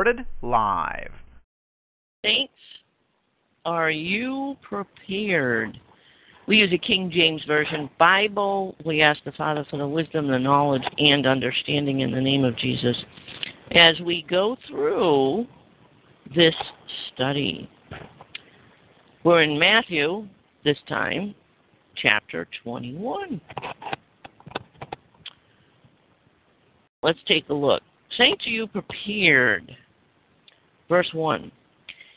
Recorded live. Saints, are you prepared? We use a King James Version Bible. We ask the Father for the wisdom, the knowledge, and understanding in the name of Jesus as we go through this study. We're in Matthew this time, chapter 21. Let's take a look. Saints, are you prepared? Verse 1.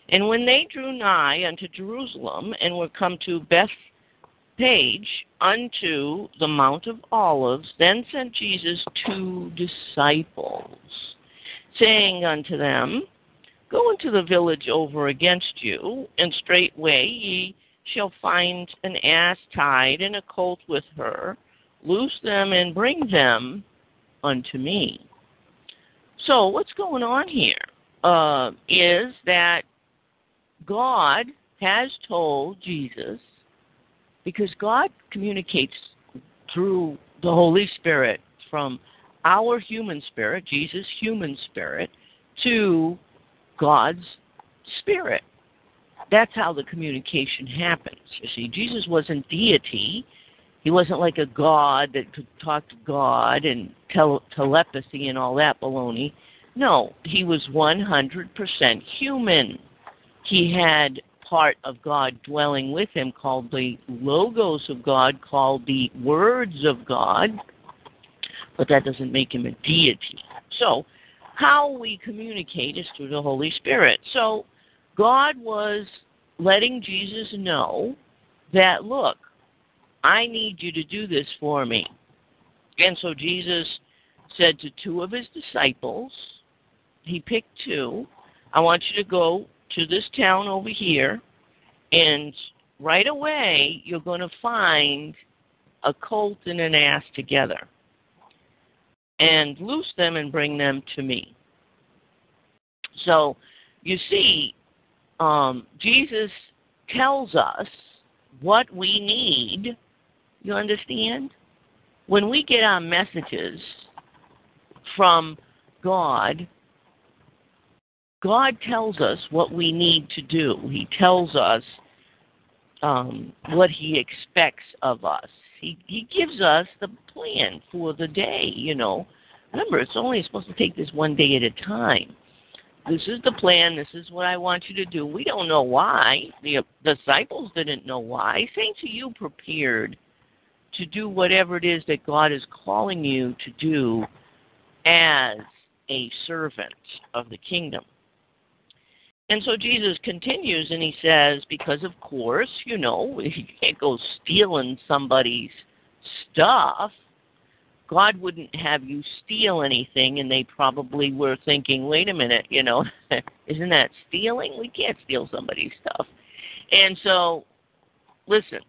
And when they drew nigh unto Jerusalem and were come to Bethphage unto the Mount of Olives, then sent Jesus two disciples, saying unto them, Go into the village over against you, and straightway ye shall find an ass tied and a colt with her. Loose them and bring them unto me. So, what's going on here uh, is that God has told Jesus, because God communicates through the Holy Spirit from our human spirit, Jesus' human spirit, to God's spirit. That's how the communication happens. You see, Jesus wasn't deity. He wasn't like a god that could talk to God and tele- telepathy and all that baloney. No, he was 100% human. He had part of God dwelling with him called the Logos of God, called the Words of God, but that doesn't make him a deity. So, how we communicate is through the Holy Spirit. So, God was letting Jesus know that, look, I need you to do this for me. And so Jesus said to two of his disciples, he picked two, I want you to go to this town over here, and right away you're going to find a colt and an ass together. And loose them and bring them to me. So, you see, um, Jesus tells us what we need you understand? When we get our messages from God, God tells us what we need to do. He tells us um, what He expects of us. He He gives us the plan for the day. You know, remember, it's only supposed to take this one day at a time. This is the plan. This is what I want you to do. We don't know why. The disciples didn't know why. Saints, are you prepared to do whatever it is that God is calling you to do as a servant of the kingdom. And so Jesus continues and he says, because of course, you know, you can't go stealing somebody's stuff. God wouldn't have you steal anything, and they probably were thinking, wait a minute, you know, isn't that stealing? We can't steal somebody's stuff. And so, listen,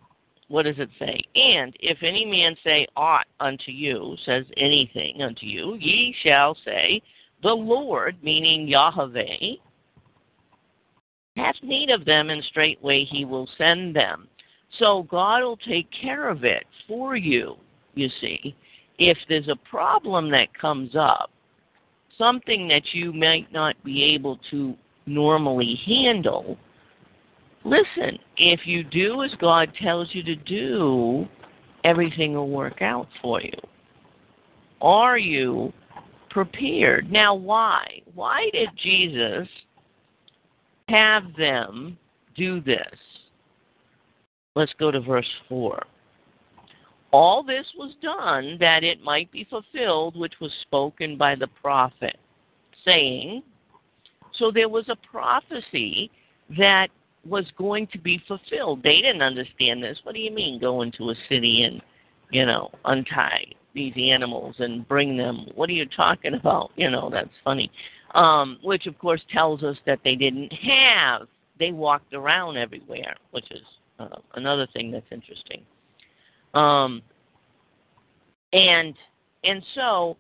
what does it say? And if any man say aught unto you, says anything unto you, ye shall say, The Lord, meaning Yahweh, hath need of them, and straightway he will send them. So God will take care of it for you, you see. If there's a problem that comes up, something that you might not be able to normally handle, listen, if you do as God tells you to do, everything will work out for you. Are you prepared? Now, why? Why did Jesus have them do this? Let's go to verse 4. All this was done that it might be fulfilled which was spoken by the prophet, saying, So there was a prophecy that was going to be fulfilled. They didn't understand this. What do you mean go into a city and you know, untie these animals and bring them. What are you talking about? You know, that's funny. Um, which of course tells us that they didn't have. They walked around everywhere, which is uh, another thing that's interesting. Um, and and so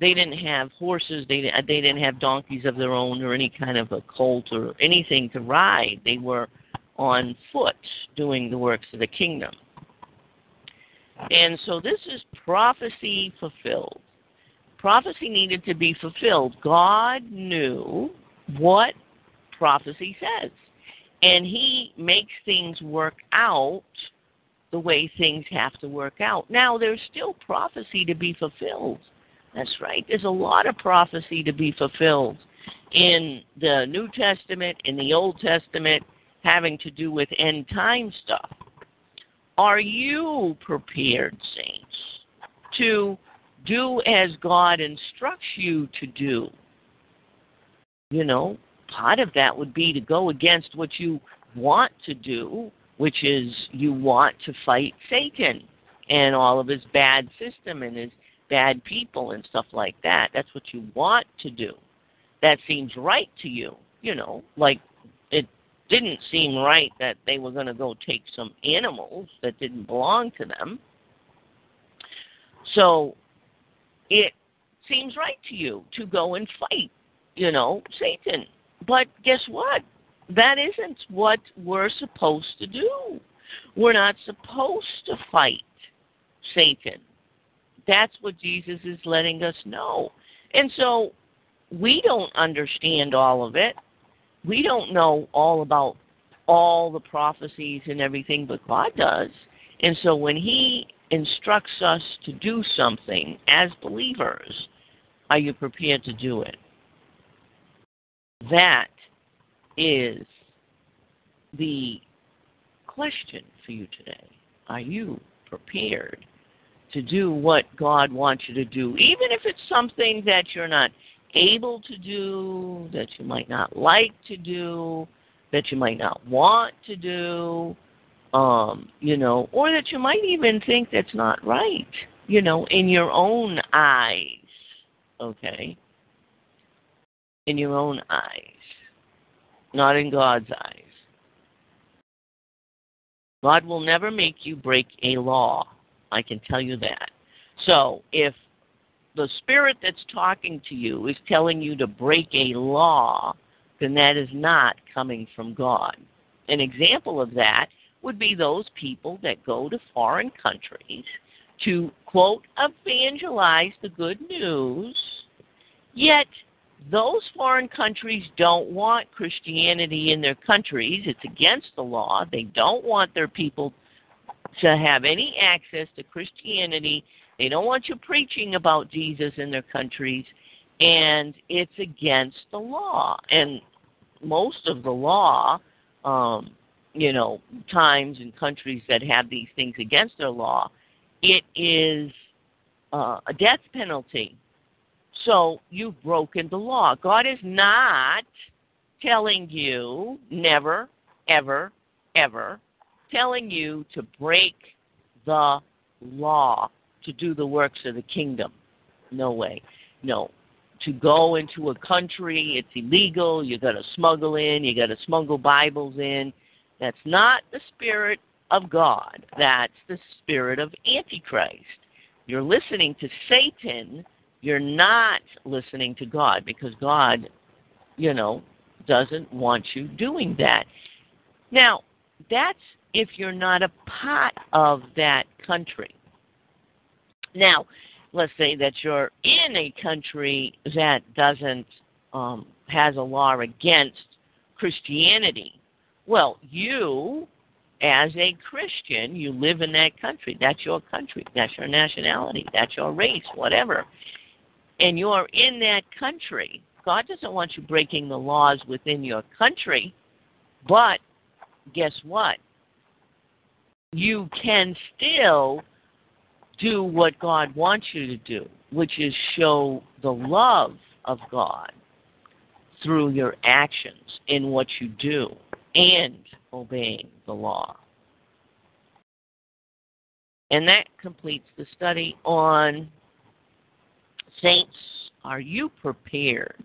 they didn't have horses. They they didn't have donkeys of their own or any kind of a colt or anything to ride. They were on foot doing the works of the kingdom. And so this is prophecy fulfilled. Prophecy needed to be fulfilled. God knew what prophecy says. And he makes things work out the way things have to work out. Now, there's still prophecy to be fulfilled. That's right. There's a lot of prophecy to be fulfilled in the New Testament, in the Old Testament, having to do with end time stuff. Are you prepared, saints, to do as God instructs you to do? You know, part of that would be to go against what you want to do, which is you want to fight Satan and all of his bad system and his bad people and stuff like that. That's what you want to do. That seems right to you, you know, like it didn't seem right that they were going to go take some animals that didn't belong to them. So it seems right to you to go and fight, you know, Satan. But guess what? That isn't what we're supposed to do. We're not supposed to fight Satan. That's what Jesus is letting us know. And so we don't understand all of it we don't know all about all the prophecies and everything, but God does. And so when He instructs us to do something as believers, are you prepared to do it? That is the question for you today. Are you prepared to do what God wants you to do, even if it's something that you're not able to do, that you might not like to do, that you might not want to do, um, you know, or that you might even think that's not right, you know, in your own eyes, okay? In your own eyes, not in God's eyes. God will never make you break a law. I can tell you that. So if the spirit that's talking to you is telling you to break a law, then that is not coming from God. An example of that would be those people that go to foreign countries to, quote, evangelize the good news, yet those foreign countries don't want Christianity in their countries. It's against the law. They don't want their people to have any access to Christianity they don't want you preaching about Jesus in their countries, and it's against the law. And most of the law, um, you know, times and countries that have these things against their law, it is uh, a death penalty. So you've broken the law. God is not telling you, never, ever, ever, telling you to break the law to do the works of the kingdom. No way. No. To go into a country, it's illegal. You got to smuggle in. You got to smuggle Bibles in. That's not the spirit of God. That's the spirit of Antichrist. You're listening to Satan. You're not listening to God because God, you know, doesn't want you doing that. Now, that's if you're not a part of that country. Now, let's say that you're in a country that doesn't um, has a law against Christianity. Well, you, as a Christian, you live in that country. That's your country. That's your nationality. That's your race, whatever. And you're in that country. God doesn't want you breaking the laws within your country, but guess what? You can still do what God wants you to do, which is show the love of God through your actions in what you do and obeying the law. And that completes the study on Saints. Are you prepared?